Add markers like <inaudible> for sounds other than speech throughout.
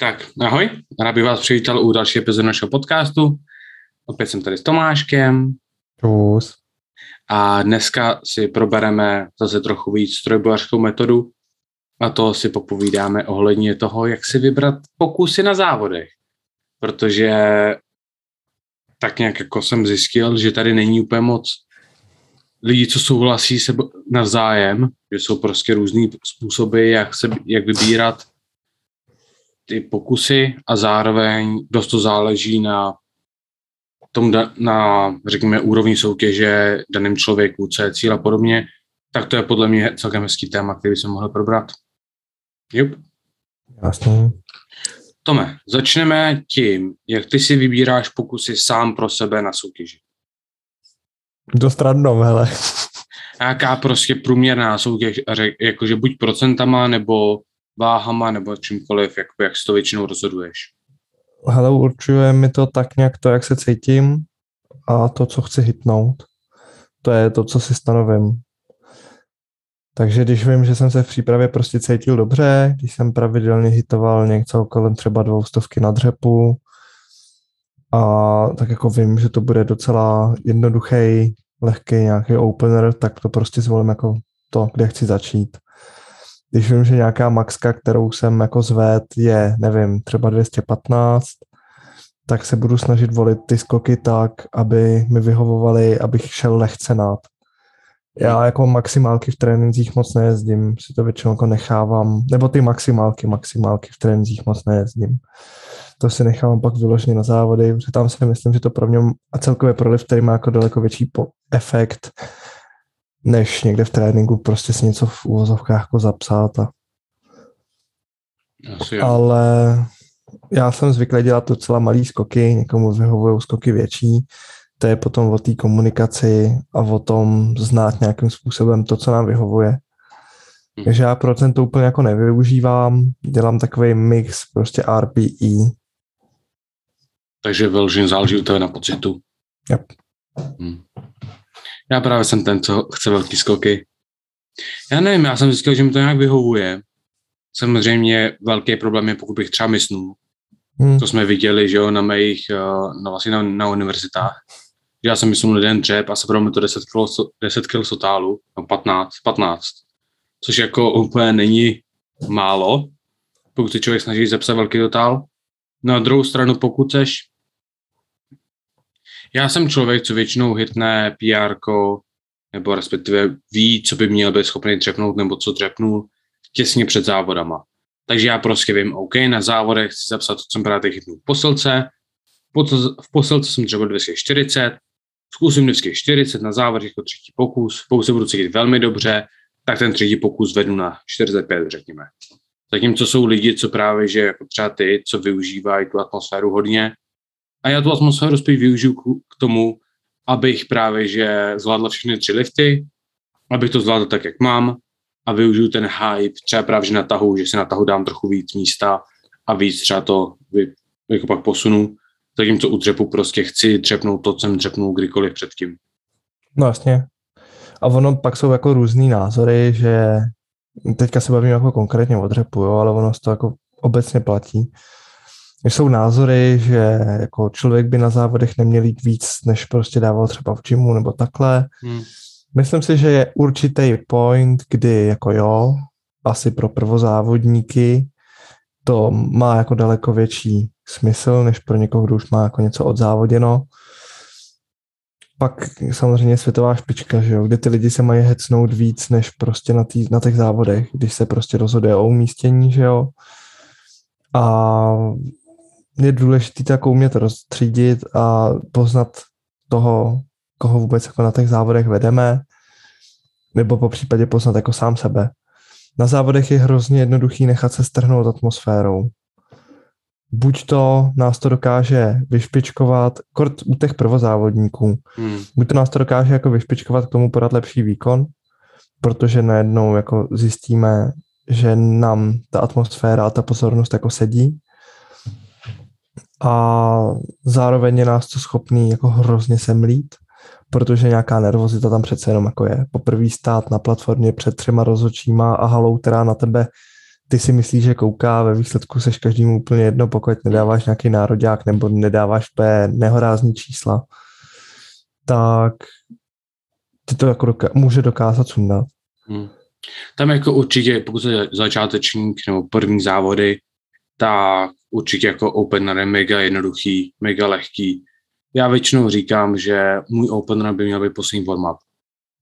Tak, ahoj, rád bych vás přivítal u další epizody našeho podcastu. Opět jsem tady s Tomáškem. Čus. A dneska si probereme zase trochu víc strojbovařskou metodu a to si popovídáme ohledně toho, jak si vybrat pokusy na závodech. Protože tak nějak jako jsem zjistil, že tady není úplně moc lidí, co souhlasí se navzájem, že jsou prostě různý způsoby, jak, se, jak vybírat ty pokusy a zároveň dost to záleží na tom, na, řekněme, úrovni soutěže, daném člověku, co je cíl a podobně, tak to je podle mě celkem hezký téma, který bychom mohli probrat. Jup. Jasně. Tome, začneme tím, jak ty si vybíráš pokusy sám pro sebe na soutěži. Dost random, hele. Jaká prostě průměrná soutěž, jakože buď procentama, nebo váhama, nebo čímkoliv, jak, jak si to většinou rozhoduješ? Hele, určuje mi to tak nějak to, jak se cítím a to, co chci hitnout. To je to, co si stanovím. Takže když vím, že jsem se v přípravě prostě cítil dobře, když jsem pravidelně hitoval něco kolem třeba dvoustovky na dřepu, a tak jako vím, že to bude docela jednoduchý, lehký nějaký opener, tak to prostě zvolím jako to, kde chci začít. Když vím, že nějaká maxka, kterou jsem jako zved, je, nevím, třeba 215, tak se budu snažit volit ty skoky tak, aby mi vyhovovaly, abych šel lehce nad. Já jako maximálky v trénincích moc nejezdím, si to většinou jako nechávám, nebo ty maximálky, maximálky v trénincích moc nejezdím. To si nechávám pak vyloženě na závody, protože tam si myslím, že to pro mě a celkově pro který má jako daleko větší po efekt, než někde v tréninku prostě si něco v úvozovkách jako zapsat. A... Asi Ale já jsem zvyklý dělat docela malý skoky, někomu vyhovují skoky větší, to je potom o té komunikaci a o tom znát nějakým způsobem to, co nám vyhovuje. Hmm. Takže já procent úplně jako nevyužívám, dělám takový mix prostě RPE. Takže vyloženě záleží u tebe na pocitu. Yep. Hmm. Já právě jsem ten, co chce velký skoky. Já nevím, já jsem zjistil, že mi to nějak vyhovuje. Samozřejmě velký problém je, pokud bych třeba mysnul. Hmm. To jsme viděli, že jo, na mých, no vlastně na, na univerzitách já jsem myslel jeden dřep a sebralo mi to 10 kg, 10 kg sotálu, no 15, 15, což jako úplně není málo, pokud se člověk snaží zepsat velký totál. Na druhou stranu, pokud seš, já jsem člověk, co většinou hitne PR, nebo respektive ví, co by měl být schopný dřepnout, nebo co dřepnul těsně před závodama. Takže já prostě vím, OK, na závodech chci zapsat, co jsem právě hitnul v posilce, v posilce jsem třeba 240, zkusím vždycky 40 na závěr jako třetí pokus, pokud se budu cítit velmi dobře, tak ten třetí pokus vednu na 45, řekněme. Zatímco jsou lidi, co právě, že jako třeba ty, co využívají tu atmosféru hodně, a já tu atmosféru spíš využiju k tomu, abych právě, že zvládla všechny tři lifty, abych to zvládl tak, jak mám a využiju ten hype třeba právě na tahu, že si na tahu dám trochu víc místa a víc třeba to jako pak posunu zatímco u dřepu prostě chci dřepnout to, co jsem dřepnul kdykoliv předtím. No jasně. A ono pak jsou jako různý názory, že teďka se bavím jako konkrétně o dřepu, jo, ale ono to jako obecně platí. Jsou názory, že jako člověk by na závodech neměl jít víc, než prostě dával třeba v gymu nebo takhle. Hmm. Myslím si, že je určitý point, kdy jako jo, asi pro prvozávodníky to má jako daleko větší smysl, než pro někoho, kdo už má jako něco odzávoděno. Pak samozřejmě světová špička, že jo, kde ty lidi se mají hecnout víc, než prostě na, tý, na těch závodech, když se prostě rozhoduje o umístění, že jo. A je důležité to jako umět rozstřídit a poznat toho, koho vůbec jako na těch závodech vedeme, nebo po případě poznat jako sám sebe. Na závodech je hrozně jednoduchý nechat se strhnout atmosférou buď to nás to dokáže vyšpičkovat, kort u těch prvozávodníků, hmm. buď to nás to dokáže jako vyšpičkovat k tomu podat lepší výkon, protože najednou jako zjistíme, že nám ta atmosféra a ta pozornost jako sedí a zároveň je nás to schopný jako hrozně semlít, protože nějaká nervozita tam přece jenom jako je. Poprvý stát na platformě před třema rozhodčíma a halou, která na tebe ty si myslíš, že kouká, ve výsledku seš každému úplně jedno, pokud nedáváš nějaký národák nebo nedáváš P nehorázní čísla, tak ty to jako doká- může dokázat sundat. Hmm. Tam jako určitě, pokud je začátečník nebo první závody, tak určitě jako opener je mega jednoduchý, mega lehký. Já většinou říkám, že můj opener by měl být poslední warm-up.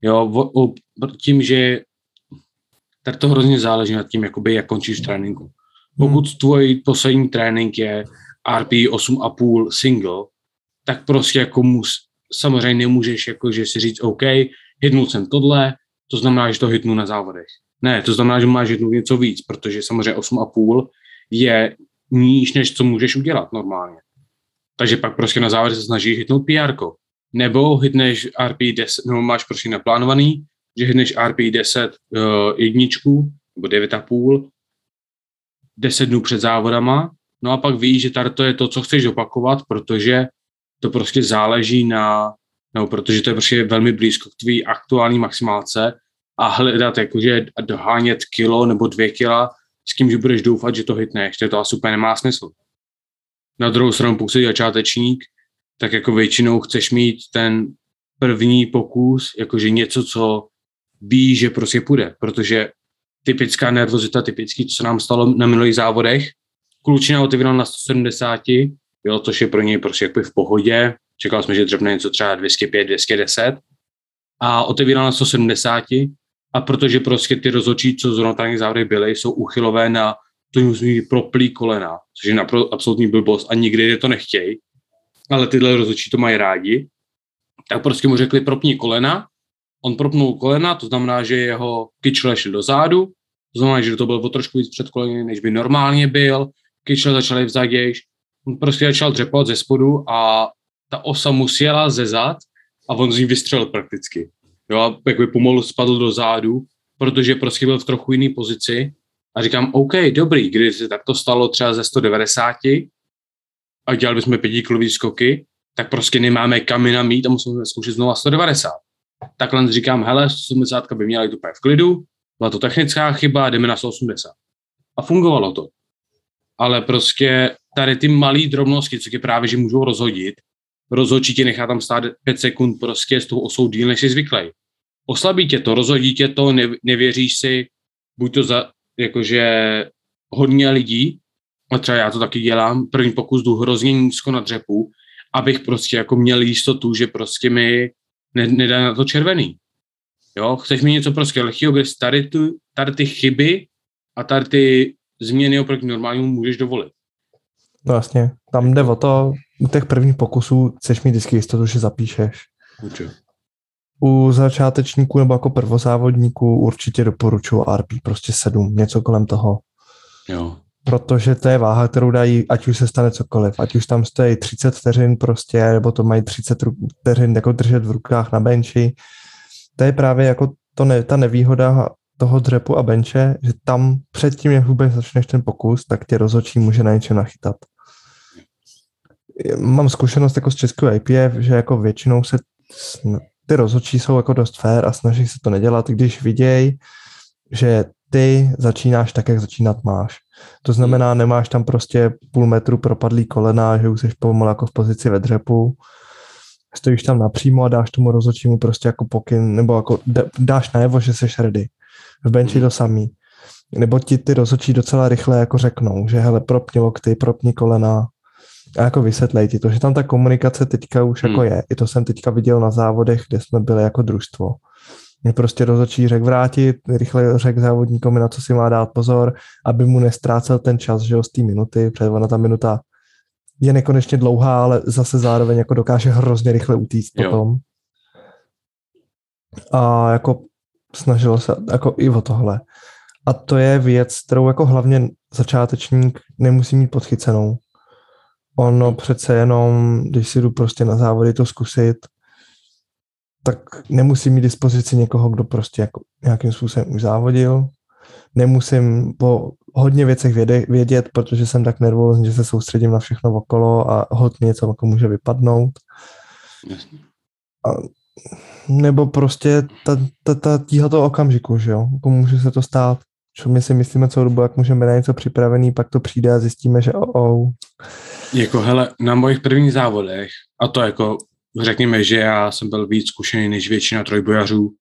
Jo, o, o, tím, že tak to hrozně záleží nad tím, jakoby, jak končíš tréninku. Pokud hmm. tvůj poslední trénink je RP 8,5 single, tak prostě jako mus, samozřejmě nemůžeš jako, že si říct OK, hitnul jsem tohle, to znamená, že to hitnu na závodech. Ne, to znamená, že máš hitnout něco víc, protože samozřejmě 8,5 je níž, než co můžeš udělat normálně. Takže pak prostě na závodě se snažíš hitnout PR. Nebo hitneš RP 10, nebo máš prostě naplánovaný, že hitneš RP 10 uh, jedničku, nebo 9,5, 10 dnů před závodama, no a pak víš, že tady to je to, co chceš opakovat, protože to prostě záleží na, no, protože to je prostě velmi blízko k tvý aktuální maximálce a hledat jakože dohánět kilo nebo dvě kila s tím, že budeš doufat, že to hitneš, to, to asi úplně nemá smysl. Na druhou stranu, pokud jsi začátečník, tak jako většinou chceš mít ten první pokus, jakože něco, co ví, že prostě půjde, protože typická nervozita, typický, co se nám stalo na minulých závodech, klučina otevíral na 170, jo, což je pro něj prostě jako v pohodě, čekal jsme, že dřepne něco třeba 205, 210 a otevíral na 170 a protože prostě ty rozhodčí, co zrovna tady závody byly, jsou uchylové na to jim musí proplý kolena, což je napr- absolutní blbost a nikdy je to nechtějí, ale tyhle rozhodčí to mají rádi, tak prostě mu řekli propni kolena, on propnul kolena, to znamená, že jeho kyčle šel do zádu, to znamená, že to byl o trošku víc před koleny, než by normálně byl, kyčle začaly vzadějš, on prostě začal dřepat ze spodu a ta osa mu sjela ze zad a on z ní vystřelil prakticky. Jo, a by pomalu spadl do zádu, protože prostě byl v trochu jiný pozici a říkám, OK, dobrý, když se takto stalo třeba ze 190 a dělali bychom pětikilový skoky, tak prostě nemáme kam jinam mít a musíme zkoušet znovu 190. Takhle říkám, hele, 180 by měla jít úplně v klidu, byla to technická chyba, jdeme na 180. A fungovalo to. Ale prostě tady ty malé drobnosti, co je právě, že můžou rozhodit, rozhodčí tě nechá tam stát 5 sekund prostě s tou osou díl, než jsi zvyklý. Oslabí tě to, rozhodí tě to, nevěříš si, buď to za, jakože hodně lidí, a třeba já to taky dělám, první pokus jdu hrozně nízko na dřepu, abych prostě jako měl jistotu, že prostě mi ne, nedá na to červený. Jo, chceš mi něco prostě lehkého, kde tady, tu, tady ty chyby a tady ty změny oproti normálnímu můžeš dovolit. No jasně, tam jde o to, u těch prvních pokusů chceš mít vždycky jistotu, že zapíšeš. Určitě. U začátečníků nebo jako prvozávodníků určitě doporučuji RP, prostě sedm, něco kolem toho. Jo. Protože to je váha, kterou dají, ať už se stane cokoliv, ať už tam stojí 30 vteřin prostě, nebo to mají 30 vteřin jako držet v rukách na benči. To je právě jako to ne, ta nevýhoda toho dřepu a benče, že tam předtím, jak vůbec začneš ten pokus, tak tě rozhodčí může na něčem nachytat. Mám zkušenost jako z českého IPF, že jako většinou se ty rozhodčí jsou jako dost fair a snaží se to nedělat, když vidějí, že ty začínáš tak, jak začínat máš. To znamená, nemáš tam prostě půl metru propadlý kolena, že už jsi pomalu jako v pozici ve dřepu, stojíš tam napřímo a dáš tomu rozhodčímu prostě jako pokyn, nebo jako dáš najevo, že jsi ready. V benchi to samý. Nebo ti ty rozhodčí docela rychle jako řeknou, že hele, propni lokty, propni kolena, a jako vysvětlej ti to, že tam ta komunikace teďka už jako hmm. jako je. I to jsem teďka viděl na závodech, kde jsme byli jako družstvo. Mě prostě rozhodčí řek vrátit, rychle řek závodníkovi, na co si má dát pozor, aby mu nestrácel ten čas, že jo, z té minuty, protože ona ta minuta je nekonečně dlouhá, ale zase zároveň jako dokáže hrozně rychle utíct jo. potom. A jako snažilo se jako i o tohle. A to je věc, kterou jako hlavně začátečník nemusí mít podchycenou. Ono přece jenom, když si jdu prostě na závody to zkusit, tak nemusím mít dispozici někoho, kdo prostě jako nějakým způsobem už závodil. Nemusím po hodně věcech vědět, vědět, protože jsem tak nervózní, že se soustředím na všechno okolo a hodně něco jako může vypadnout. A, nebo prostě ta, ta, ta tíha toho okamžiku, že jo, jako může se to stát. Čo my si myslíme celou dobu, jak můžeme na něco připravený, pak to přijde a zjistíme, že oh, oh. Jako hele, na mojich prvních závodech, a to jako řekněme, že já jsem byl víc zkušený než většina trojbojařů,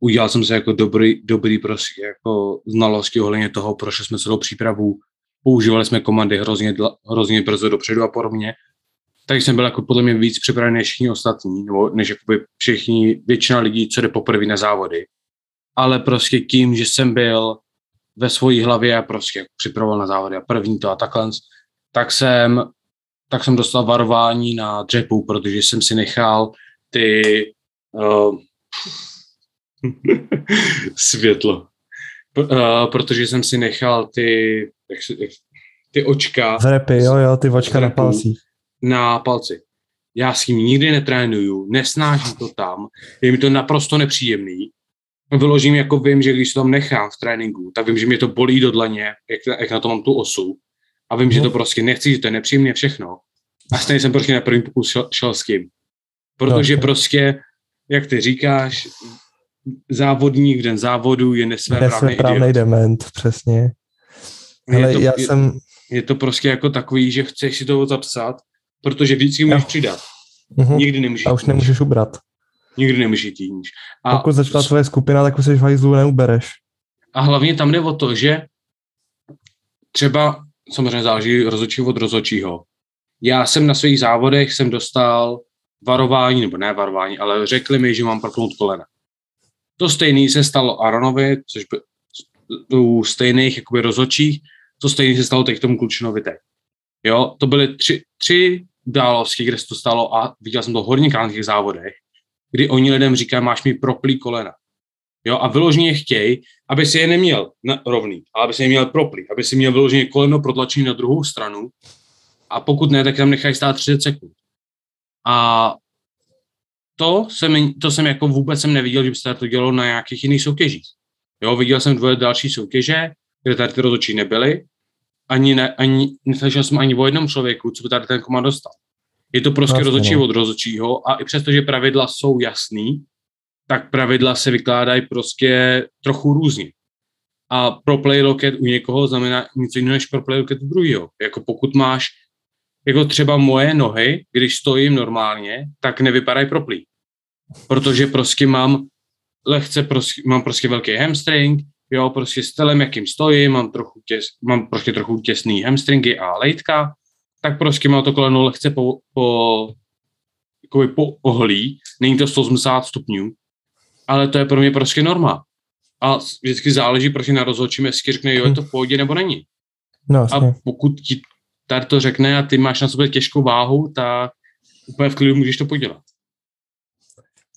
udělal jsem se jako dobrý, dobrý prostě jako znalosti ohledně toho, prošli jsme celou přípravu, používali jsme komandy hrozně, hrozně brzo dopředu a podobně. Tak jsem byl jako podle mě víc připravený než všichni ostatní, nebo než jakoby všichni, většina lidí, co jde poprvé na závody. Ale prostě tím, že jsem byl ve své hlavě a prostě připravoval na závody a první to a takhle, tak jsem, tak jsem dostal varování na dřepu, protože jsem si nechal ty uh, <laughs> světlo. Uh, protože jsem si nechal ty, jak se, jak, ty očka. Zrepy, jo, jo, ty očka na palcích. Na palci. Já s tím nikdy netrénuju, nesnážím to tam, je mi to naprosto nepříjemný. Vyložím, jako vím, že když to tam nechám v tréninku, tak vím, že mě to bolí do dlaně, jak, jak na to mám tu osu. A vím, no. že to prostě nechci, že to je nepříjemné všechno. A stejně jsem prostě na první pokus šel, šel s tím. Protože no, prostě, jak ty říkáš, závodník den závodu je nesvéprávný Nesvéprávný dement, přesně. Ale je to, já je, jsem... je to prostě jako takový, že chceš si toho zapsat, protože vždycky můžeš přidat. Mhm. Nikdy nemůžeš A už nemůžeš ubrat. Nikdy nemůžeš jít níž. A, Pokud začala tvoje skupina, tak už se v hajzlu neubereš. a hlavně tam jde o to, že třeba samozřejmě záleží rozhodčí od rozhodčího. Já jsem na svých závodech jsem dostal varování, nebo ne varování, ale řekli mi, že mám prknout kolena. To stejné se stalo Aronovi, což by, u stejných jakoby rozhodčích, to stejné se stalo teď tomu Klučinovi teď. Jo, to byly tři, tři události, kde se to stalo a viděl jsem to hodně na těch závodech, kdy oni lidem říkají, máš mi proplý kolena. Jo, a vyloženě chtějí, aby si je neměl na, rovný, ale aby si je měl proplý, aby si měl vyloženě koleno protlačené na druhou stranu a pokud ne, tak tam nechají stát 30 sekund. A to jsem, to jsem jako vůbec jsem neviděl, že by se to dělalo na nějakých jiných soutěžích. Jo, viděl jsem dvoje další soutěže, kde tady ty rozhodčí nebyly, ani, ne, ani neslyšel jsem ani o jednom člověku, co by tady ten komand dostal. Je to prostě Vlastně, rozhodčí no. od rozhodčího a i přesto, že pravidla jsou jasný, tak pravidla se vykládají prostě trochu různě. A pro play locket u někoho znamená něco jiného než pro play locket u druhého. Jako pokud máš, jako třeba moje nohy, když stojím normálně, tak nevypadají proplý. Protože prostě mám lehce, prostě, mám prostě velký hamstring, jo, prostě stylem, jakým stojím, mám, trochu těs, mám prostě trochu těsný hamstringy a lejtka, tak prostě mám to koleno lehce po, po, jakoby po ohlí, není to 180 stupňů, ale to je pro mě prostě norma. A vždycky záleží prostě na rozhodčím, jestli řekne, jo, je to v pohodě nebo není. No, A pokud ti tady to řekne a ty máš na sobě těžkou váhu, tak úplně v klidu můžeš to podělat.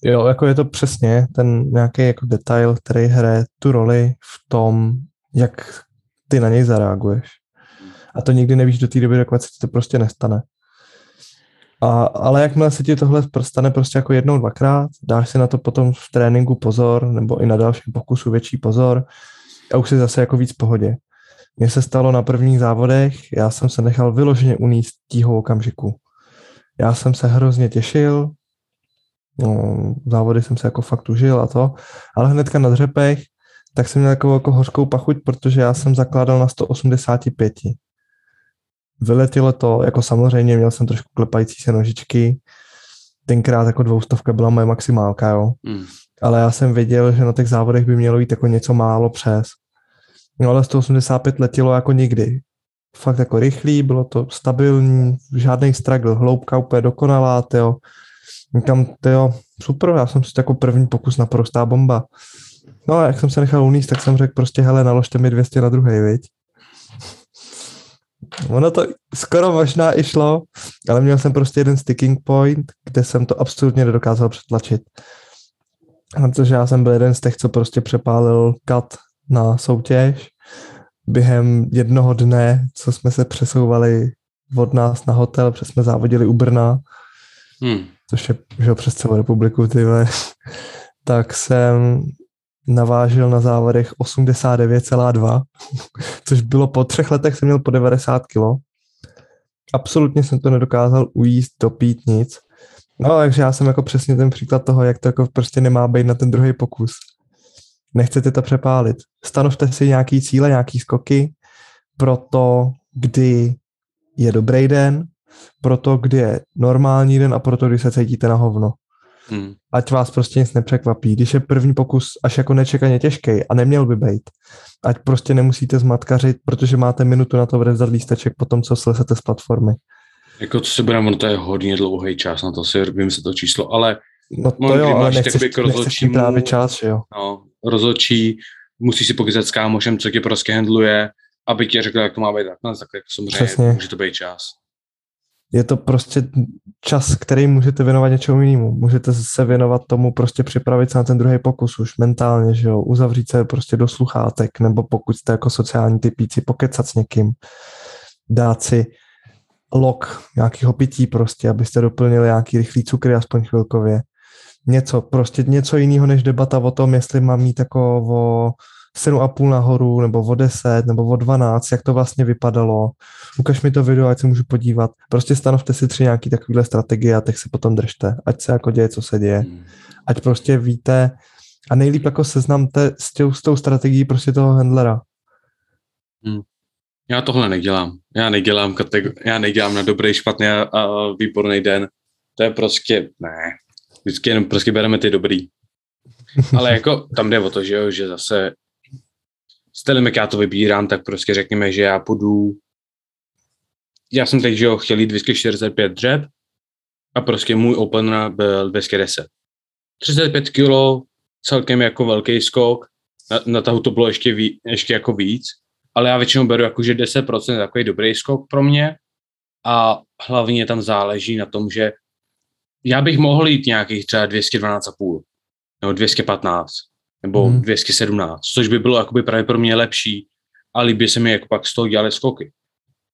Jo, jako je to přesně ten nějaký jako detail, který hraje tu roli v tom, jak ty na něj zareaguješ. A to nikdy nevíš do té doby, dokud se ti to prostě nestane. A, ale jakmile se ti tohle stane prostě jako jednou, dvakrát, dáš si na to potom v tréninku pozor, nebo i na dalším pokusu větší pozor a už si zase jako víc v pohodě. Mně se stalo na prvních závodech, já jsem se nechal vyloženě uníst tího okamžiku. Já jsem se hrozně těšil, no, závody jsem se jako fakt užil a to, ale hnedka na dřepech, tak jsem měl takovou jako hořkou pachuť, protože já jsem zakládal na 185. Vyletělo to, jako samozřejmě měl jsem trošku klepající se nožičky, tenkrát jako dvoustovka byla moje maximálka, jo. Hmm. Ale já jsem věděl, že na těch závodech by mělo jít jako něco málo přes. No ale 185 letělo jako nikdy. Fakt jako rychlý, bylo to stabilní, žádný struggle, hloubka úplně dokonalá, tyjo. Tam, tyjo, super, já jsem si jako první pokus na prostá bomba. No a jak jsem se nechal uníst, tak jsem řekl prostě, hele, naložte mi 200 na druhý, viď? Ono to skoro možná i šlo, ale měl jsem prostě jeden sticking point, kde jsem to absolutně nedokázal přetlačit. Protože já jsem byl jeden z těch, co prostě přepálil kat na soutěž během jednoho dne, co jsme se přesouvali od nás na hotel, protože jsme závodili u Brna, Hmm. což je že přes celou republiku, ty vole, tak jsem navážil na závodech 89,2, <laughs> což bylo po třech letech jsem měl po 90 kilo. Absolutně jsem to nedokázal ujíst, dopít nic. No, takže já jsem jako přesně ten příklad toho, jak to jako prostě nemá být na ten druhý pokus. nechcete to přepálit. Stanovte si nějaký cíle, nějaký skoky pro to, kdy je dobrý den, pro to, kdy je normální den a pro to, kdy se cítíte na hovno. Hmm. Ať vás prostě nic nepřekvapí. Když je první pokus až jako nečekaně těžký a neměl by být, ať prostě nemusíte zmatkařit, protože máte minutu na to odevzdat lísteček po tom, co slesete z platformy. Jako co se bude, ono to je hodně dlouhý čas na to, si vím se to číslo, ale No to jo, ale nechceš, nechceš právě čas, že jo. No, rozhodčí, musí si pokyzet s kámošem, co tě prostě handluje, aby ti řekl, jak to má být takhle, tak jako samozřejmě Přesně. může to být čas. Je to prostě čas, který můžete věnovat něčemu jinému. Můžete se věnovat tomu prostě připravit se na ten druhý pokus už mentálně, že jo, uzavřít se prostě do sluchátek, nebo pokud jste jako sociální typíci, pokecat s někým, dát si lok nějakého pití prostě, abyste doplnili nějaký rychlý cukry aspoň chvilkově. Něco, prostě něco jiného než debata o tom, jestli mám mít jako o 7,5 nahoru, nebo o 10, nebo o 12, jak to vlastně vypadalo. Ukaž mi to video, ať se můžu podívat. Prostě stanovte si tři nějaký takovýhle strategie a teď se potom držte. Ať se jako děje, co se děje. Hmm. Ať prostě víte a nejlíp jako seznamte s, tě, s tou strategií prostě toho handlera. Hmm. Já tohle nedělám. Já nedělám, kategor- já nedělám na dobrý, špatný a, a výborný den. To je prostě, ne, Vždycky jenom prostě bereme ty dobrý. <laughs> Ale jako tam jde o to, že jo, že zase stylem, jak já to vybírám, tak prostě řekněme, že já půjdu já jsem teď, že jo, chtěl jít 245 dřeb a prostě můj opener byl 210. 35 kg, celkem jako velký skok, na, na tahu to bylo ještě, ví, ještě jako víc, ale já většinou beru jako, že 10% je takový dobrý skok pro mě a hlavně tam záleží na tom, že já bych mohl jít nějakých třeba 212,5 nebo 215 nebo hmm. 217, což by bylo jakoby právě pro mě lepší a líbí se mi, jak pak z toho dělali skoky.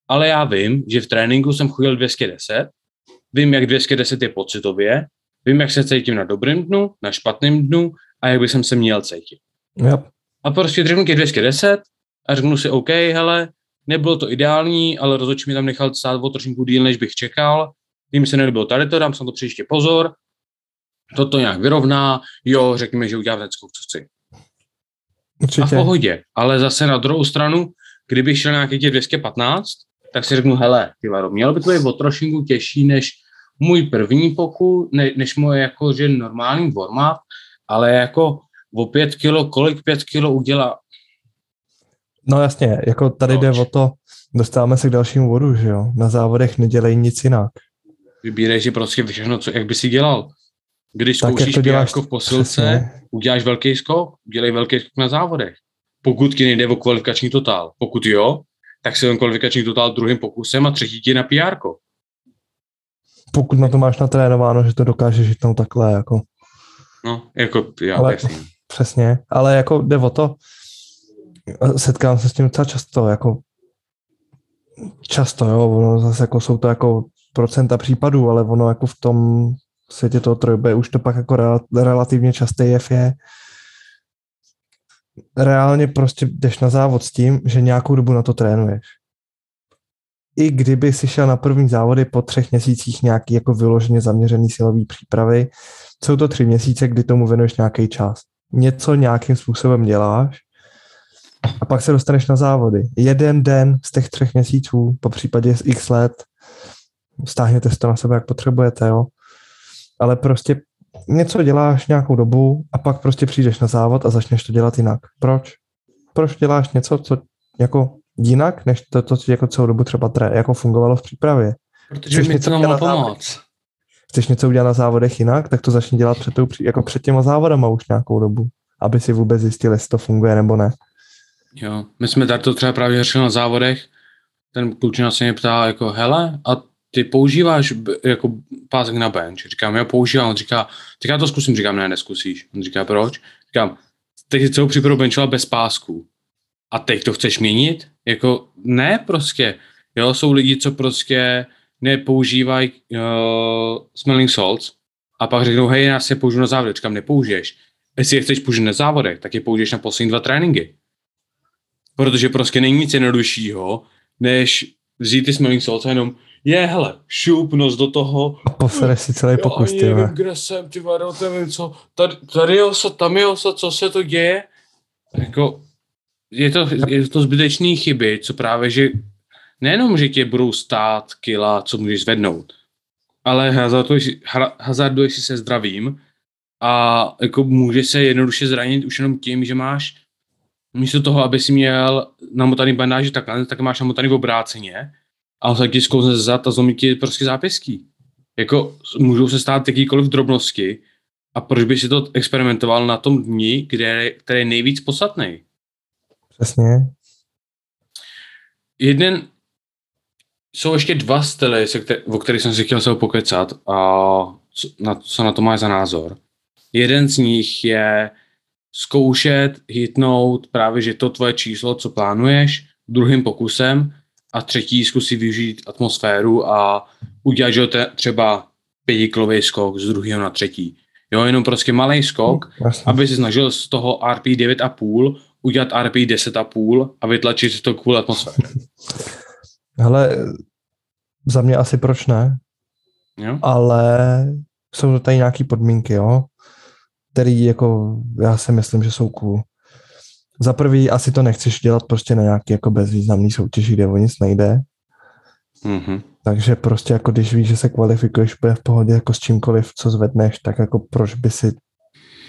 Ale já vím, že v tréninku jsem chodil 210, vím, jak 210 je pocitově, vím, jak se cítím na dobrém dnu, na špatném dnu a jak by jsem se měl cítit. Yep. A prostě dřevnu je 210 a řeknu si, OK, hele, nebylo to ideální, ale rozhodčí mi tam nechal stát o trošku díl, než bych čekal, Tým se nelíbilo tady to, dám se na to příště pozor, toto nějak vyrovná, jo, řekněme, že udělám ten skok, co chci. Určitě. A v pohodě, ale zase na druhou stranu, kdybych šel nějaký těch 215, tak si řeknu, hele, ty varo, mělo by to být o trošinku těžší než můj první pokus, ne, než moje jako, že normální format, ale jako o pět kilo, kolik pět kilo udělá? No jasně, jako tady Proč? jde o to, dostáváme se k dalšímu vodu, že jo, na závodech nedělej nic jinak. Vybírej si prostě všechno, co, jak by si dělal. Když tak zkoušíš děláš v posilce, přesně. uděláš velký skok, udělej velký skok na závodech. Pokud ti nejde o kvalifikační totál. Pokud jo, tak si ten kvalifikační totál druhým pokusem a třetí ti na PR. Pokud na to máš natrénováno, že to dokážeš žít takhle, jako. No, jako já, ale, Přesně, ale jako jde o to, setkám se s tím docela často, jako často, jo, ono zase jako jsou to jako procenta případů, ale ono jako v tom světě toho trojbe už to pak jako relativně častý jev je. Reálně prostě jdeš na závod s tím, že nějakou dobu na to trénuješ. I kdyby si šel na první závody po třech měsících nějaký jako vyloženě zaměřený silový přípravy, jsou to tři měsíce, kdy tomu věnuješ nějaký čas. Něco nějakým způsobem děláš a pak se dostaneš na závody. Jeden den z těch třech měsíců, po případě z x let, stáhněte si to na sebe, jak potřebujete, jo. Ale prostě něco děláš nějakou dobu a pak prostě přijdeš na závod a začneš to dělat jinak. Proč? Proč děláš něco, co jako jinak, než to, to co jako celou dobu třeba tre, jako fungovalo v přípravě? Protože mi to nám pomoc. Chceš něco udělat na závodech jinak, tak to začni dělat před, tou, jako před těma závodama už nějakou dobu, aby si vůbec zjistil, jestli to funguje nebo ne. Jo, my jsme tady to třeba právě řešili na závodech, ten klučina se mě ptá jako, hele, a ty používáš jako pásek na bench. Říkám, já používám. On říká, tak já to zkusím. Říkám, ne, neskusíš. On říká, proč? Říkám, teď si celou přípravu benchovat bez pásku. A teď to chceš měnit? Jako, ne prostě. Jo, jsou lidi, co prostě nepoužívají uh, smelling salts a pak řeknou, hej, já si je použiju na závodech. Říkám, nepoužiješ. Jestli je chceš použít na závodech, tak je použiješ na poslední dva tréninky. Protože prostě není nic jednoduššího, než vzít ty smelling salts a jenom je, hele, šup nos do toho. A posere si celý pokus, ty nevím, kde jsem, ty vado, nevím co, tady, tady je osa, tam je osa, co se to děje, jako je to, je to zbytečný chyby, co právě, že nejenom, že tě budou stát kila, co můžeš zvednout, ale hazarduješ, hazarduješ si se zdravím a jako může se jednoduše zranit už jenom tím, že máš místo toho, aby si měl namotaný bandáž takhle, tak máš namotaný v obráceně a on se ti zkouzne zad a zlomí ti prostě zápěstí. Jako můžou se stát jakýkoliv drobnosti a proč by si to experimentoval na tom dni, kde, který je nejvíc podstatný? Přesně. Jeden, jsou ještě dva styly, se který, o kterých jsem si chtěl se pokecat a co na, co na to máš za názor. Jeden z nich je zkoušet hitnout právě, že to tvoje číslo, co plánuješ, druhým pokusem a třetí zkusí využít atmosféru a udělat, že to třeba pětikilový skok z druhého na třetí. Jo, jenom prostě malý skok, Jasně. aby si snažil z toho RP 9,5 udělat RP 10,5 a vytlačit to kvůli atmosféře. <laughs> Hele, za mě asi proč ne, jo? ale jsou to tady nějaké podmínky, jo, který jako já si myslím, že jsou cool. Za prvý asi to nechceš dělat prostě na nějaký jako bezvýznamný soutěži, kde o nic nejde. Mm-hmm. Takže prostě jako když víš, že se kvalifikuješ bude v pohodě jako s čímkoliv, co zvedneš, tak jako proč by si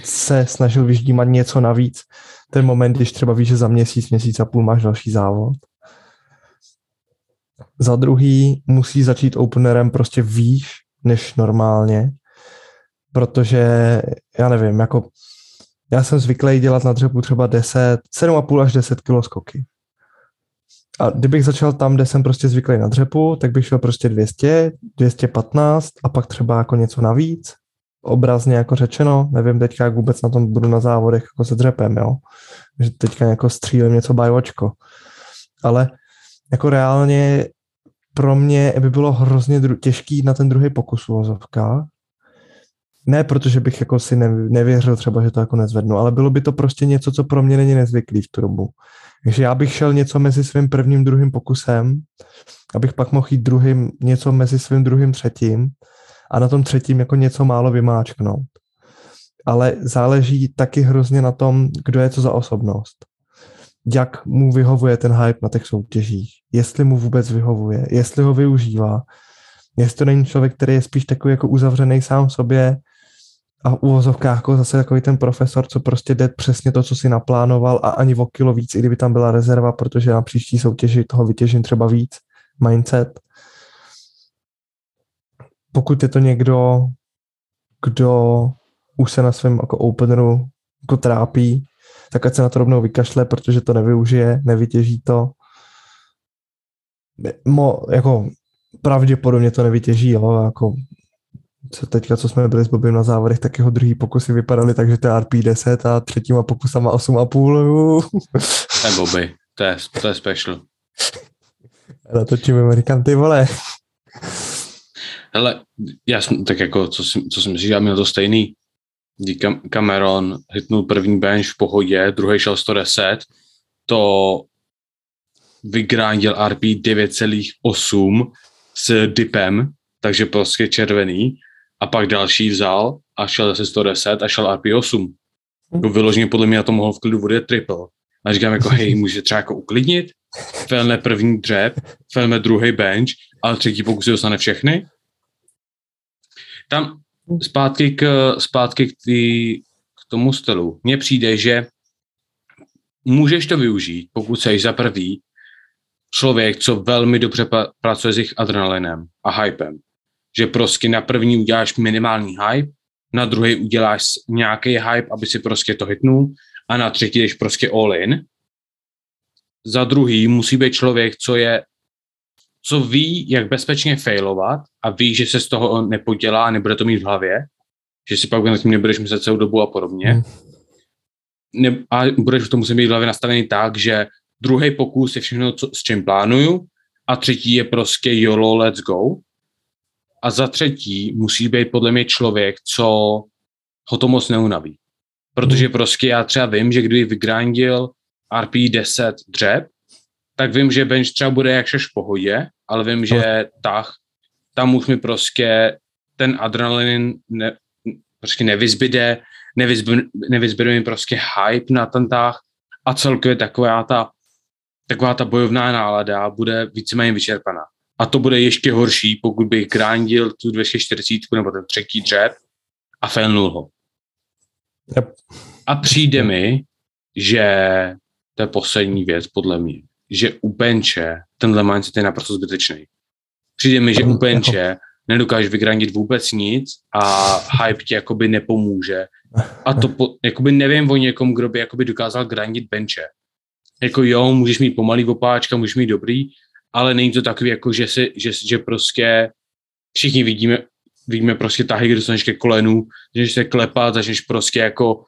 se snažil vyždímat něco navíc. Ten moment, když třeba víš, že za měsíc, měsíc a půl máš další závod. Za druhý musí začít openerem prostě výš než normálně, protože já nevím, jako já jsem zvyklý dělat na dřepu třeba 10, 7,5 až 10 kg skoky. A kdybych začal tam, kde jsem prostě zvyklý na dřepu, tak bych šel prostě 200, 215 a pak třeba jako něco navíc. Obrazně jako řečeno, nevím teďka, jak vůbec na tom budu na závodech jako se dřepem, jo. Že teďka jako střílím něco bajočko. Ale jako reálně pro mě by bylo hrozně dru- těžký na ten druhý pokus v Ne, protože bych jako si nevěřil třeba, že to jako nezvednu, ale bylo by to prostě něco, co pro mě není nezvyklý v tu dobu. Takže já bych šel něco mezi svým prvním, druhým pokusem, abych pak mohl jít druhým, něco mezi svým druhým, třetím a na tom třetím jako něco málo vymáčknout. Ale záleží taky hrozně na tom, kdo je to za osobnost. Jak mu vyhovuje ten hype na těch soutěžích. Jestli mu vůbec vyhovuje, jestli ho využívá. Jestli to není člověk, který je spíš takový jako uzavřený sám sobě, a v úvozovkách jako zase takový ten profesor, co prostě jde přesně to, co si naplánoval a ani o kilo víc, i kdyby tam byla rezerva, protože na příští soutěži toho vytěžím třeba víc, mindset. Pokud je to někdo, kdo už se na svém jako openeru jako trápí, tak ať se na to rovnou vykašle, protože to nevyužije, nevytěží to. Mo, jako pravděpodobně to nevytěží, jo, jako co teďka, co jsme byli s Bobem na závodech, tak jeho druhý pokusy vypadaly tak, že to je RP10 a třetíma pokusama 8,5. To je Bobby, to je, to je special. <laughs> Natočím Amerikan, ty vole. Hele, já jsem, tak jako, co si, co si myslíš, já měl to stejný. Kdy Cameron hitnul první bench v pohodě, druhý šel 110, to vygránil RP 9,8 s dipem, takže prostě červený a pak další vzal a šel zase 110 a šel RP8. Jako vyloženě podle mě na to mohl v klidu vodit triple. A říkám jako, <laughs> hej, může třeba jako uklidnit, felme první dřep, felme druhý bench, ale třetí pokus si dostane všechny. Tam zpátky k, zpátky k, tý, k tomu stylu. Mně přijde, že můžeš to využít, pokud jsi za prvý člověk, co velmi dobře pracuje s jejich adrenalinem a hypem že prostě na první uděláš minimální hype, na druhý uděláš nějaký hype, aby si prostě to hitnul a na třetí jdeš prostě all in. Za druhý musí být člověk, co je co ví, jak bezpečně failovat a ví, že se z toho nepodělá a nebude to mít v hlavě, že si pak na tím nebudeš myslet celou dobu a podobně. Hmm. Ne, a budeš v tom muset mít v hlavě nastavený tak, že druhý pokus je všechno, co, s čím plánuju a třetí je prostě YOLO, let's go a za třetí musí být podle mě člověk, co ho to moc neunaví. Protože hmm. prostě já třeba vím, že kdyby vygrindil RP10 dřeb, tak vím, že bench třeba bude jakž v pohodě, ale vím, že tah, tam už mi prostě ten adrenalin ne, prostě nevyzbyde, nevyzbyde, nevyzbyde mi prostě hype na ten tah a celkově taková ta, taková ta bojovná nálada bude víceméně vyčerpaná. A to bude ještě horší, pokud bych grindil tu 240 nebo ten třetí dřep a failnul ho. Yep. A přijde mi, že to je poslední věc podle mě, že u benče tenhle mindset je naprosto zbytečný. Přijde mi, že u benče nedokážeš vygrandit vůbec nic a hype ti jakoby nepomůže. A to po, jakoby nevím o někom, kdo by jakoby dokázal grandit benče. Jako jo, můžeš mít pomalý opáčka, můžeš mít dobrý, ale není to takový, jako že, si, že, že prostě všichni vidíme, vidíme prostě tahy, kde dostaneš ke kolenu, začneš se klepat, začneš prostě jako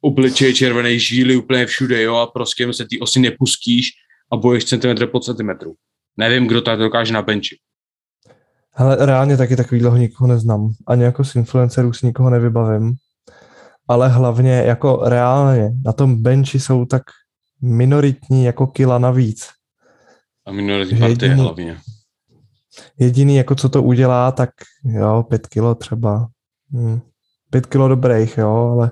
obličej červené žíly úplně všude, jo, a prostě se ty osy nepustíš a boješ centimetr po centimetru. Nevím, kdo to dokáže na benči. Ale reálně taky takovýhleho nikoho neznám. Ani jako z influencerů si nikoho nevybavím. Ale hlavně jako reálně na tom benchi jsou tak minoritní jako kila navíc. A minoritní partie jediný, hlavně. Jediný, jako co to udělá, tak jo, pět kilo třeba. Hmm. Pět kilo dobrých, jo, ale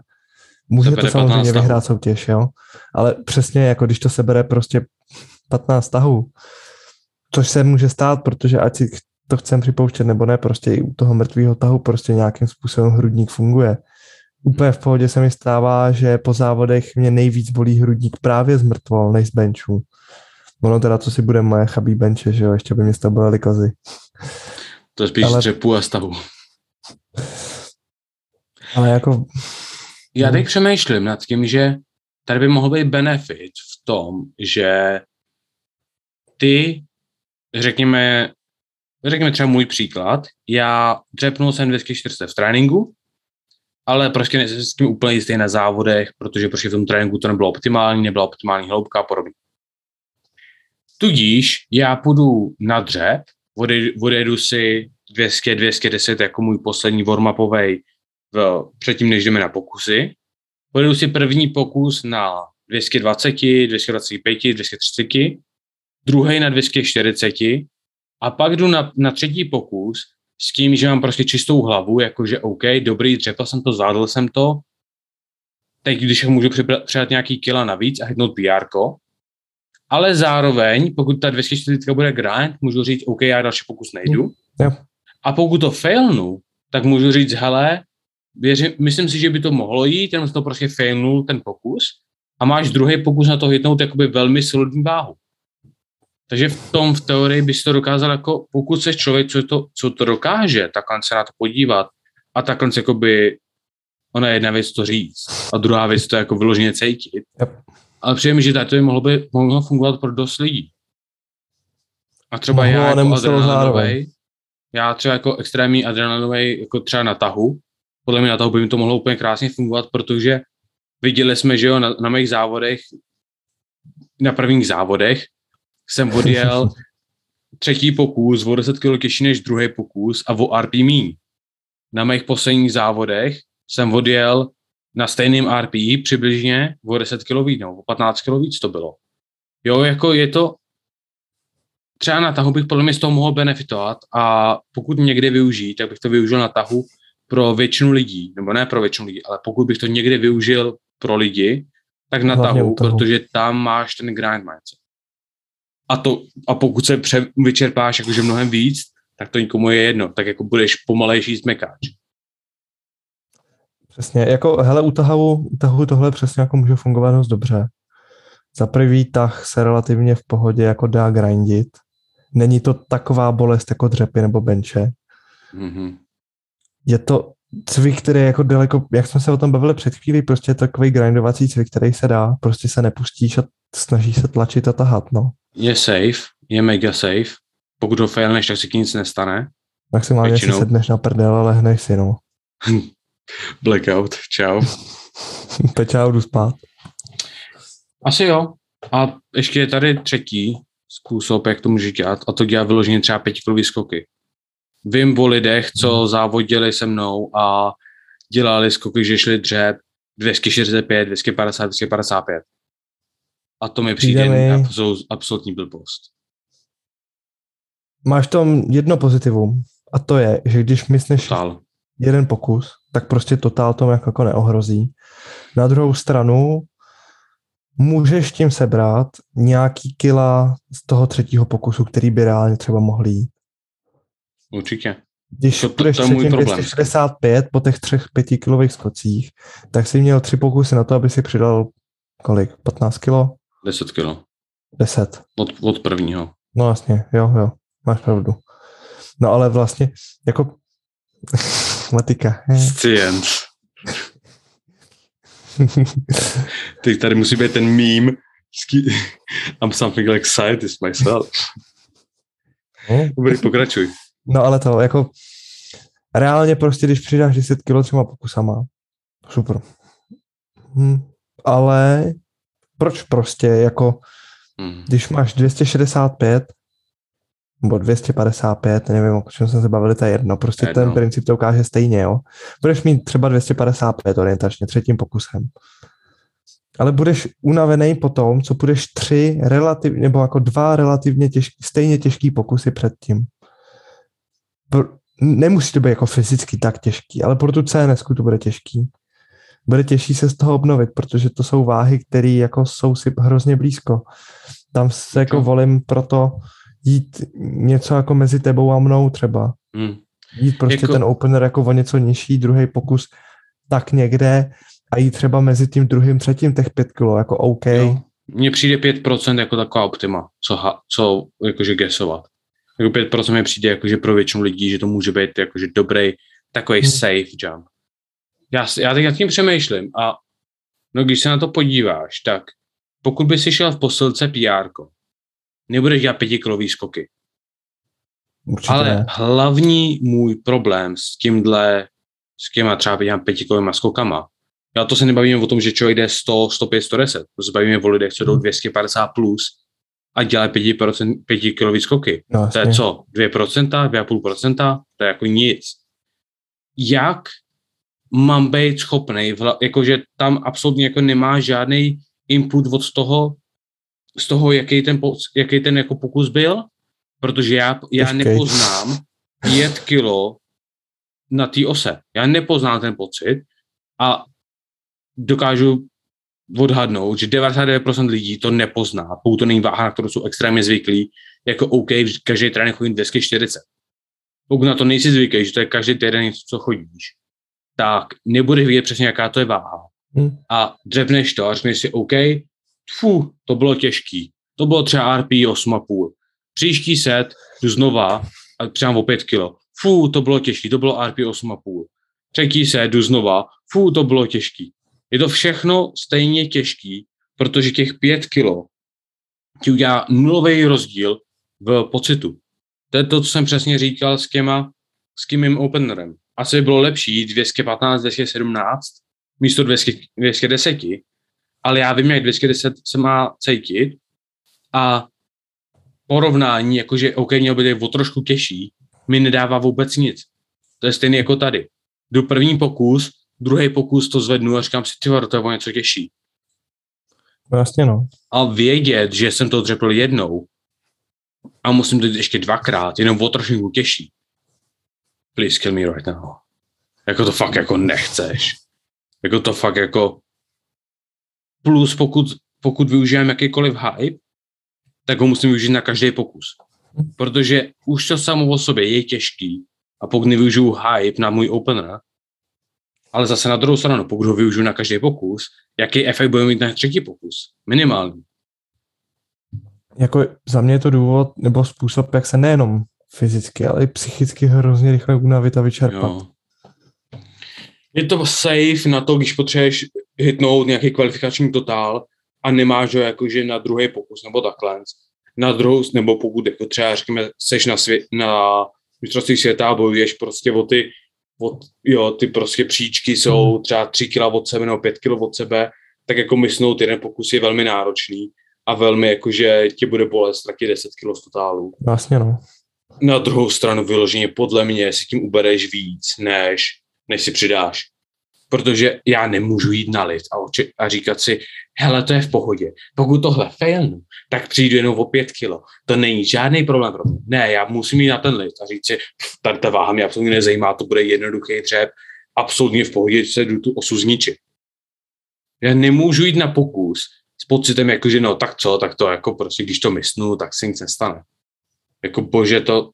může to samozřejmě vyhrát soutěž, jo. Ale přesně, jako když to sebere prostě 15 tahů, což se může stát, protože ať si to chcem připouštět nebo ne, prostě i u toho mrtvého tahu prostě nějakým způsobem hrudník funguje. Úplně v pohodě se mi stává, že po závodech mě nejvíc bolí hrudník právě z mrtvol, než z benchů. Ono teda, co si bude moje chabý benče, že jo, ještě by mě bolely kozy. To je spíš Ale... dřepu a stavu. Ale jako... Já teď přemýšlím nad tím, že tady by mohl být benefit v tom, že ty, řekněme, řekněme třeba můj příklad, já dřepnul jsem 240 v tréninku, ale prostě nejsem s tím úplně jistý na závodech, protože prostě v tom tréninku to nebylo optimální, nebyla optimální hloubka a podobně. Tudíž já půjdu na dřep, odjedu si 200, 210 jako můj poslední warm v, předtím, než jdeme na pokusy. Pojedu si první pokus na 220, 225, 230, druhý na 240 a pak jdu na, na třetí pokus s tím, že mám prostě čistou hlavu, jakože OK, dobrý, dřepl jsem to, zvládl jsem to, teď když můžu přidat nějaký kila navíc a hitnout PR, ale zároveň, pokud ta 240 bude grind, můžu říct, OK, já další pokus nejdu. Yeah. A pokud to failnu, tak můžu říct, hele, věřím, myslím si, že by to mohlo jít, jenom to prostě failnul ten pokus a máš druhý pokus na to hitnout jakoby velmi solidní váhu. Takže v tom v teorii bys to dokázal jako, pokud se člověk, co to, co to dokáže, tak se na to podívat a takhle jakoby, ona je jedna věc to říct a druhá věc to jako vyloženě cítit. Yep. Ale přijde mi, že to by mohlo, by, mohlo fungovat pro dost lidí. A třeba Mohlo, já jako adrenalinový, já třeba jako extrémní adrenalinový, jako třeba na tahu, podle mě na tahu by mi to mohlo úplně krásně fungovat, protože viděli jsme, že jo, na, na mých závodech, na prvních závodech, jsem odjel <laughs> třetí pokus o 10 kg těžší než druhý pokus a o RP míň. Na mých posledních závodech jsem odjel na stejném RPI přibližně o 10 kg víc, nebo o 15 kg víc to bylo. Jo, jako je to, třeba na tahu bych podle mě z toho mohl benefitovat a pokud někdy využít, tak bych to využil na tahu pro většinu lidí, nebo ne pro většinu lidí, ale pokud bych to někdy využil pro lidi, tak na tahu, tahu, protože tam máš ten grind mindset. A, to, a pokud se pře, vyčerpáš jakože mnohem víc, tak to nikomu je jedno, tak jako budeš pomalejší zmekáč. Přesně, jako hele, u tahu, u tahu tohle přesně jako může fungovat dost dobře. Za prvý tah se relativně v pohodě jako dá grindit. Není to taková bolest jako dřepy nebo benče. Mm-hmm. Je to cvik, který je jako daleko, jak jsme se o tom bavili před chvílí, prostě je takový grindovací cvik, který se dá, prostě se nepustíš a snažíš se tlačit a tahat, no. Je safe, je mega safe. Pokud ho failneš, tak se ti nic nestane. Maximálně si sedneš na prdel a lehneš si, no. <laughs> Blackout, čau. <laughs> Pečau, jdu spát. Asi jo. A ještě je tady třetí způsob, jak to může dělat, a to dělá vyloženě třeba pětikolový skoky. Vím o lidech, co hmm. závodili se mnou a dělali skoky, že šli dřep 245, 250, 255. A to mi přijde mi... absolutní blbost. Máš tam jedno pozitivum a to je, že když myslíš Total. Jeden pokus, tak prostě totál to jako, neohrozí. Na druhou stranu můžeš tím sebrat nějaký kila z toho třetího pokusu, který by reálně třeba mohl jít. Určitě. Když To- to- budeš to je můj problém. 265 po těch třech pětikilových skocích, tak jsi měl tři pokusy na to, aby si přidal kolik? 15 kilo? 10 kilo. 10. Od, od prvního. No jasně, jo, jo, máš pravdu. No ale vlastně, jako <laughs> matika. Science. <laughs> Teď tady musí být ten meme. <laughs> I'm something like scientist myself. Dobrý, pokračuj. No ale to, jako reálně prostě, když přidáš 10 kilo třema pokusama, super. Hm. Ale proč prostě, jako Hmm. když máš 265 nebo 255, nevím, o čem jsme se bavili, to je jedno, prostě Jedno. ten princip to ukáže stejně, jo. Budeš mít třeba 255 orientačně, třetím pokusem. Ale budeš unavený po tom, co budeš tři relativně, nebo jako dva relativně těžký, stejně těžký pokusy předtím. Nemusí to být jako fyzicky tak těžký, ale pro tu CNS to bude těžký. Bude těžší se z toho obnovit, protože to jsou váhy, které jako jsou si hrozně blízko. Tam se jako volím proto jít něco jako mezi tebou a mnou třeba. Hmm. Jít prostě Jako- ten opener jako o něco nižší, druhý pokus tak někde a jít třeba mezi tím druhým, třetím těch pět kilo, jako OK. Jo. Mně přijde 5% jako taková optima, co, ha, co jakože gesovat. Jako 5% mi přijde jakože pro většinu lidí, že to může být jakože dobrý, takový Hmm. safe jump. Já, já teď nad tím přemýšlím a no když se na to podíváš, tak pokud by si šel v posilce PR, nebudeš dělat pětikilový skoky. Určitě Ale ne. hlavní můj problém s tímhle, s těma třeba dělám pětikolovýma skokama, já to se nebavíme o tom, že člověk jde 100, 105, 110, to se bavíme o lidech, co jdou Mhm. 250 plus a dělají 5%, 5 kilový skoky. No, To je co? 2%, 2,5%? To je jako nic. Jak mám být schopný, jakože tam absolutně jako nemá žádný input od toho, z toho, jaký ten, jaký ten jako pokus byl, protože já, já Těžkej. nepoznám 5 kilo na té ose. Já nepoznám ten pocit a dokážu odhadnout, že 99% lidí to nepozná, pokud to není váha, na kterou jsou extrémně zvyklí, jako OK, každý trénink chodí 240. Pokud na to nejsi zvyklý, že to je každý týden něco, co chodíš, tak nebudeš vidět přesně, jaká to je váha. Hm. A dřepneš to a řekneš si, OK, fu, to bylo těžký. To bylo třeba RP 8,5. Příští set jdu znova a přidám o 5 kilo. Fu, to bylo těžký, to bylo RP 8,5. Třetí set jdu znova, fu, to bylo těžký. Je to všechno stejně těžký, protože těch 5 kilo ti udělá nulový rozdíl v pocitu. To je to, co jsem přesně říkal s těma, s tím mým openerem. Asi by bylo lepší jít 215, 217 místo 200, 210, ale já vím, jak 210 se má cítit a porovnání, jakože OK, měl by být o trošku těžší, mi nedává vůbec nic. To je stejné jako tady. Jdu první pokus, druhý pokus to zvednu a říkám si, ty to je o něco těžší. No jasně no. A vědět, že jsem to dřepl jednou a musím to ještě dvakrát, jenom o trošku těžší. Please kill me right now. Jako to fakt jako nechceš. Jako to fakt jako plus pokud, pokud využijeme jakýkoliv hype, tak ho musím využít na každý pokus. Protože už to samo o sobě je těžký a pokud nevyužiju hype na můj opener, ale zase na druhou stranu, pokud ho využiju na každý pokus, jaký efekt bude mít na třetí pokus? Minimální. Jako za mě je to důvod, nebo způsob, jak se nejenom fyzicky, ale i psychicky hrozně rychle unavit a vyčerpat. Jo. Je to safe na to, když potřebuješ hitnout nějaký kvalifikační totál a nemáš ho jakože na druhý pokus nebo takhle. Na druhou, nebo pokud jako třeba řekněme, seš na, svě- na mistrovství světa a bojuješ prostě o ty, o, jo, ty prostě příčky jsou třeba 3 kg od sebe nebo 5 kg od sebe, tak jako mysnout jeden pokus je velmi náročný a velmi jakože ti bude bolet ztratit 10 kg z totálu. Vlastně no. Na druhou stranu vyloženě podle mě si tím ubereš víc, než, než si přidáš. Protože já nemůžu jít na lift a, oči, a říkat si, hele, to je v pohodě. Pokud tohle failnu, tak přijdu jenom o pět kilo. To není žádný problém pro mě. Ne, já musím jít na ten lift a říct si, "Pff, tady ta váha mě absolutně nezajímá, to bude jednoduchý dřep, absolutně v pohodě se jdu tu osu zničit. Já nemůžu jít na pokus s pocitem, jako, že no, tak co, tak to jako prostě, když to mysnu, tak se nic nestane. Jako bože, to,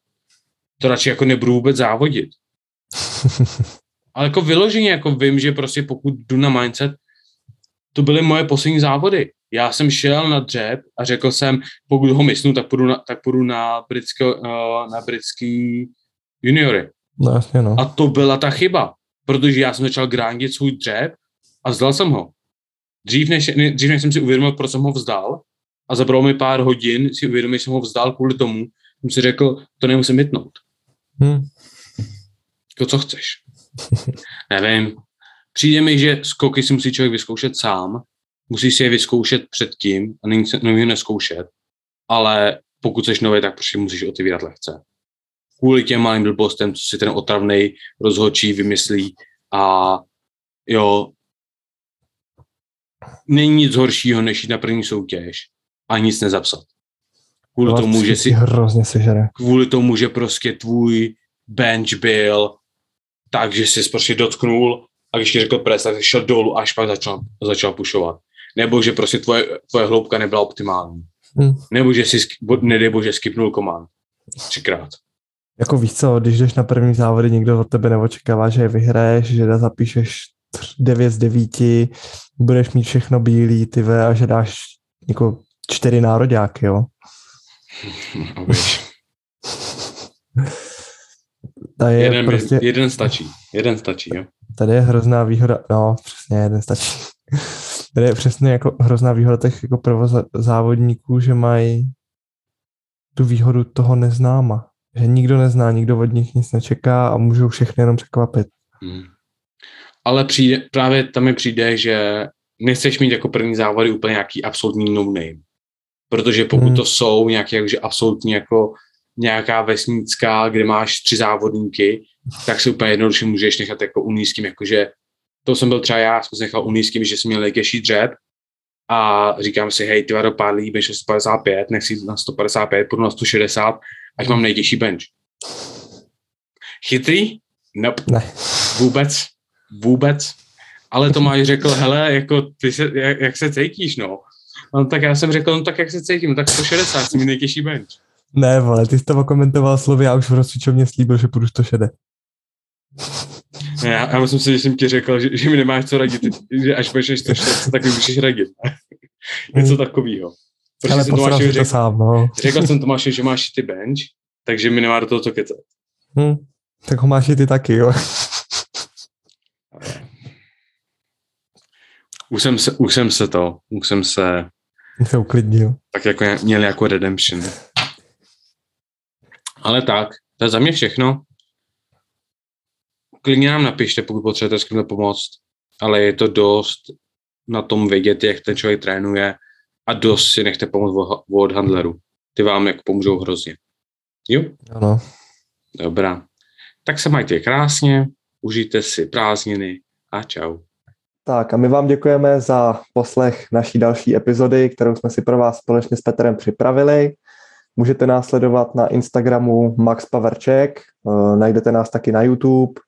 to radši jako nebudu vůbec závodit. <laughs> Ale jako vyloženě jako vím, že prostě pokud jdu na mindset, to byly moje poslední závody. Já jsem šel na dřeb a řekl jsem, pokud ho mysnu, tak půjdu na, tak půjdu na, britské, uh, na britský juniory. No jasně, no. A to byla ta chyba, protože já jsem začal grindit svůj dřeb a vzdal jsem ho. Dřív než, ne, dřív než jsem si uvědomil, proč jsem ho vzdal, a zabralo mi pár hodin si uvědomit, že jsem ho vzdal kvůli tomu, jsem si řekl, to nemusím mytnout. Hmm. Jako co chceš? <laughs> Nevím. Přijde mi, že skoky si musí člověk vyzkoušet sám, musí si je vyzkoušet předtím a není nový neskoušet, ale pokud jsi nový, tak prostě musíš otevírat lehce. Kvůli těm malým blbostem, co si ten otravný rozhodčí vymyslí a jo, není nic horšího, než jít na první soutěž a nic nezapsat. Kvůli Ale tomu, že si, hrozně sežere. kvůli tomu, že prostě tvůj bench byl tak, že jsi prostě dotknul a když ti řekl pres, tak šel dolů a až pak začal, začal pušovat. Nebo že prostě tvoje, tvoje hloubka nebyla optimální. Hmm. Nebo že si, nedej bože, skipnul komand. Třikrát. Jako víš co, když jdeš na první závody, nikdo od tebe neočekává, že je vyhraješ, že zapíšeš 9 z 9, budeš mít všechno bílý, ty ve, a že dáš jako čtyři nároďáky, jo. <laughs> <laughs> Tady je, jeden, prostě, jeden stačí. Jeden stačí, jo. tady je hrozná výhoda, no přesně, jeden stačí. <laughs> Tady je přesně jako hrozná výhoda těch jako prvozávodníků, že mají tu výhodu toho neznáma. Že nikdo nezná, nikdo od nich nic nečeká a můžou všechny jenom překvapit. Hmm. Ale přijde, právě tam mi přijde, že nechceš mít jako první závody úplně nějaký absolutní no name. Protože pokud Hmm. to jsou nějaké jakože absolutní jako nějaká vesnická, kde máš tři závodníky, tak si úplně jednoduše můžeš nechat jako unijským, jakože to jsem byl třeba já, jsem si nechal unijským, že jsem měl nejtěžší dřeb a říkám si, hej, ty vado pár lidí, bench 155, nechci jít na 155, půjdu na 160, ať mám nejtěžší bench. Chytrý? Nope. Ne. Vůbec. Vůbec. Ale Tomáš řekl, hele, jako ty se, jak, jak se cítíš, no. No tak já jsem řekl, no tak jak se cítím, no, tak 160, jsem mi nejtěžší bench. Ne, vole, ty jsi to komentoval slovy, já už v rozcvičovně slíbil, že půjdu 160. Ne, Já, já myslím si, že jsem ti řekl, že, že mi nemáš co radit, že až budeš 140, tak mi můžeš radit. <laughs> Něco takového. Ale jsem si to řekl, sám, no. řekl jsem Tomášovi, že máš ty bench, takže mi nemá do toho co kecat. Hm. Tak ho máš i ty taky, jo. Už jsem se, už jsem se to, už jsem se Se uklidnil. tak jako měl jako redemption. Ale tak, to je za mě všechno. Klidně nám napište, pokud potřebujete s kým pomoct, ale je to dost na tom vědět, jak ten člověk trénuje a dost si nechte pomoct od- handlerů. Ty vám jako pomůžou hrozně. Jo? Ano. Dobrá. Tak se majte krásně, užijte si prázdniny a čau. Tak a my vám děkujeme za poslech naší další epizody, kterou jsme si pro vás společně s Petrem připravili. Můžete nás sledovat na Instagramu Max Paverček, eh, najdete nás taky na YouTube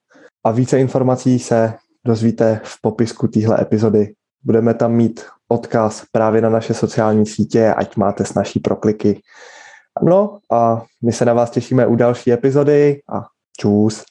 a více informací se dozvíte v popisku téhle epizody. Budeme tam mít odkaz právě na naše sociální sítě, ať máte s naší prokliky. No a my se na vás těšíme u další epizody a čus.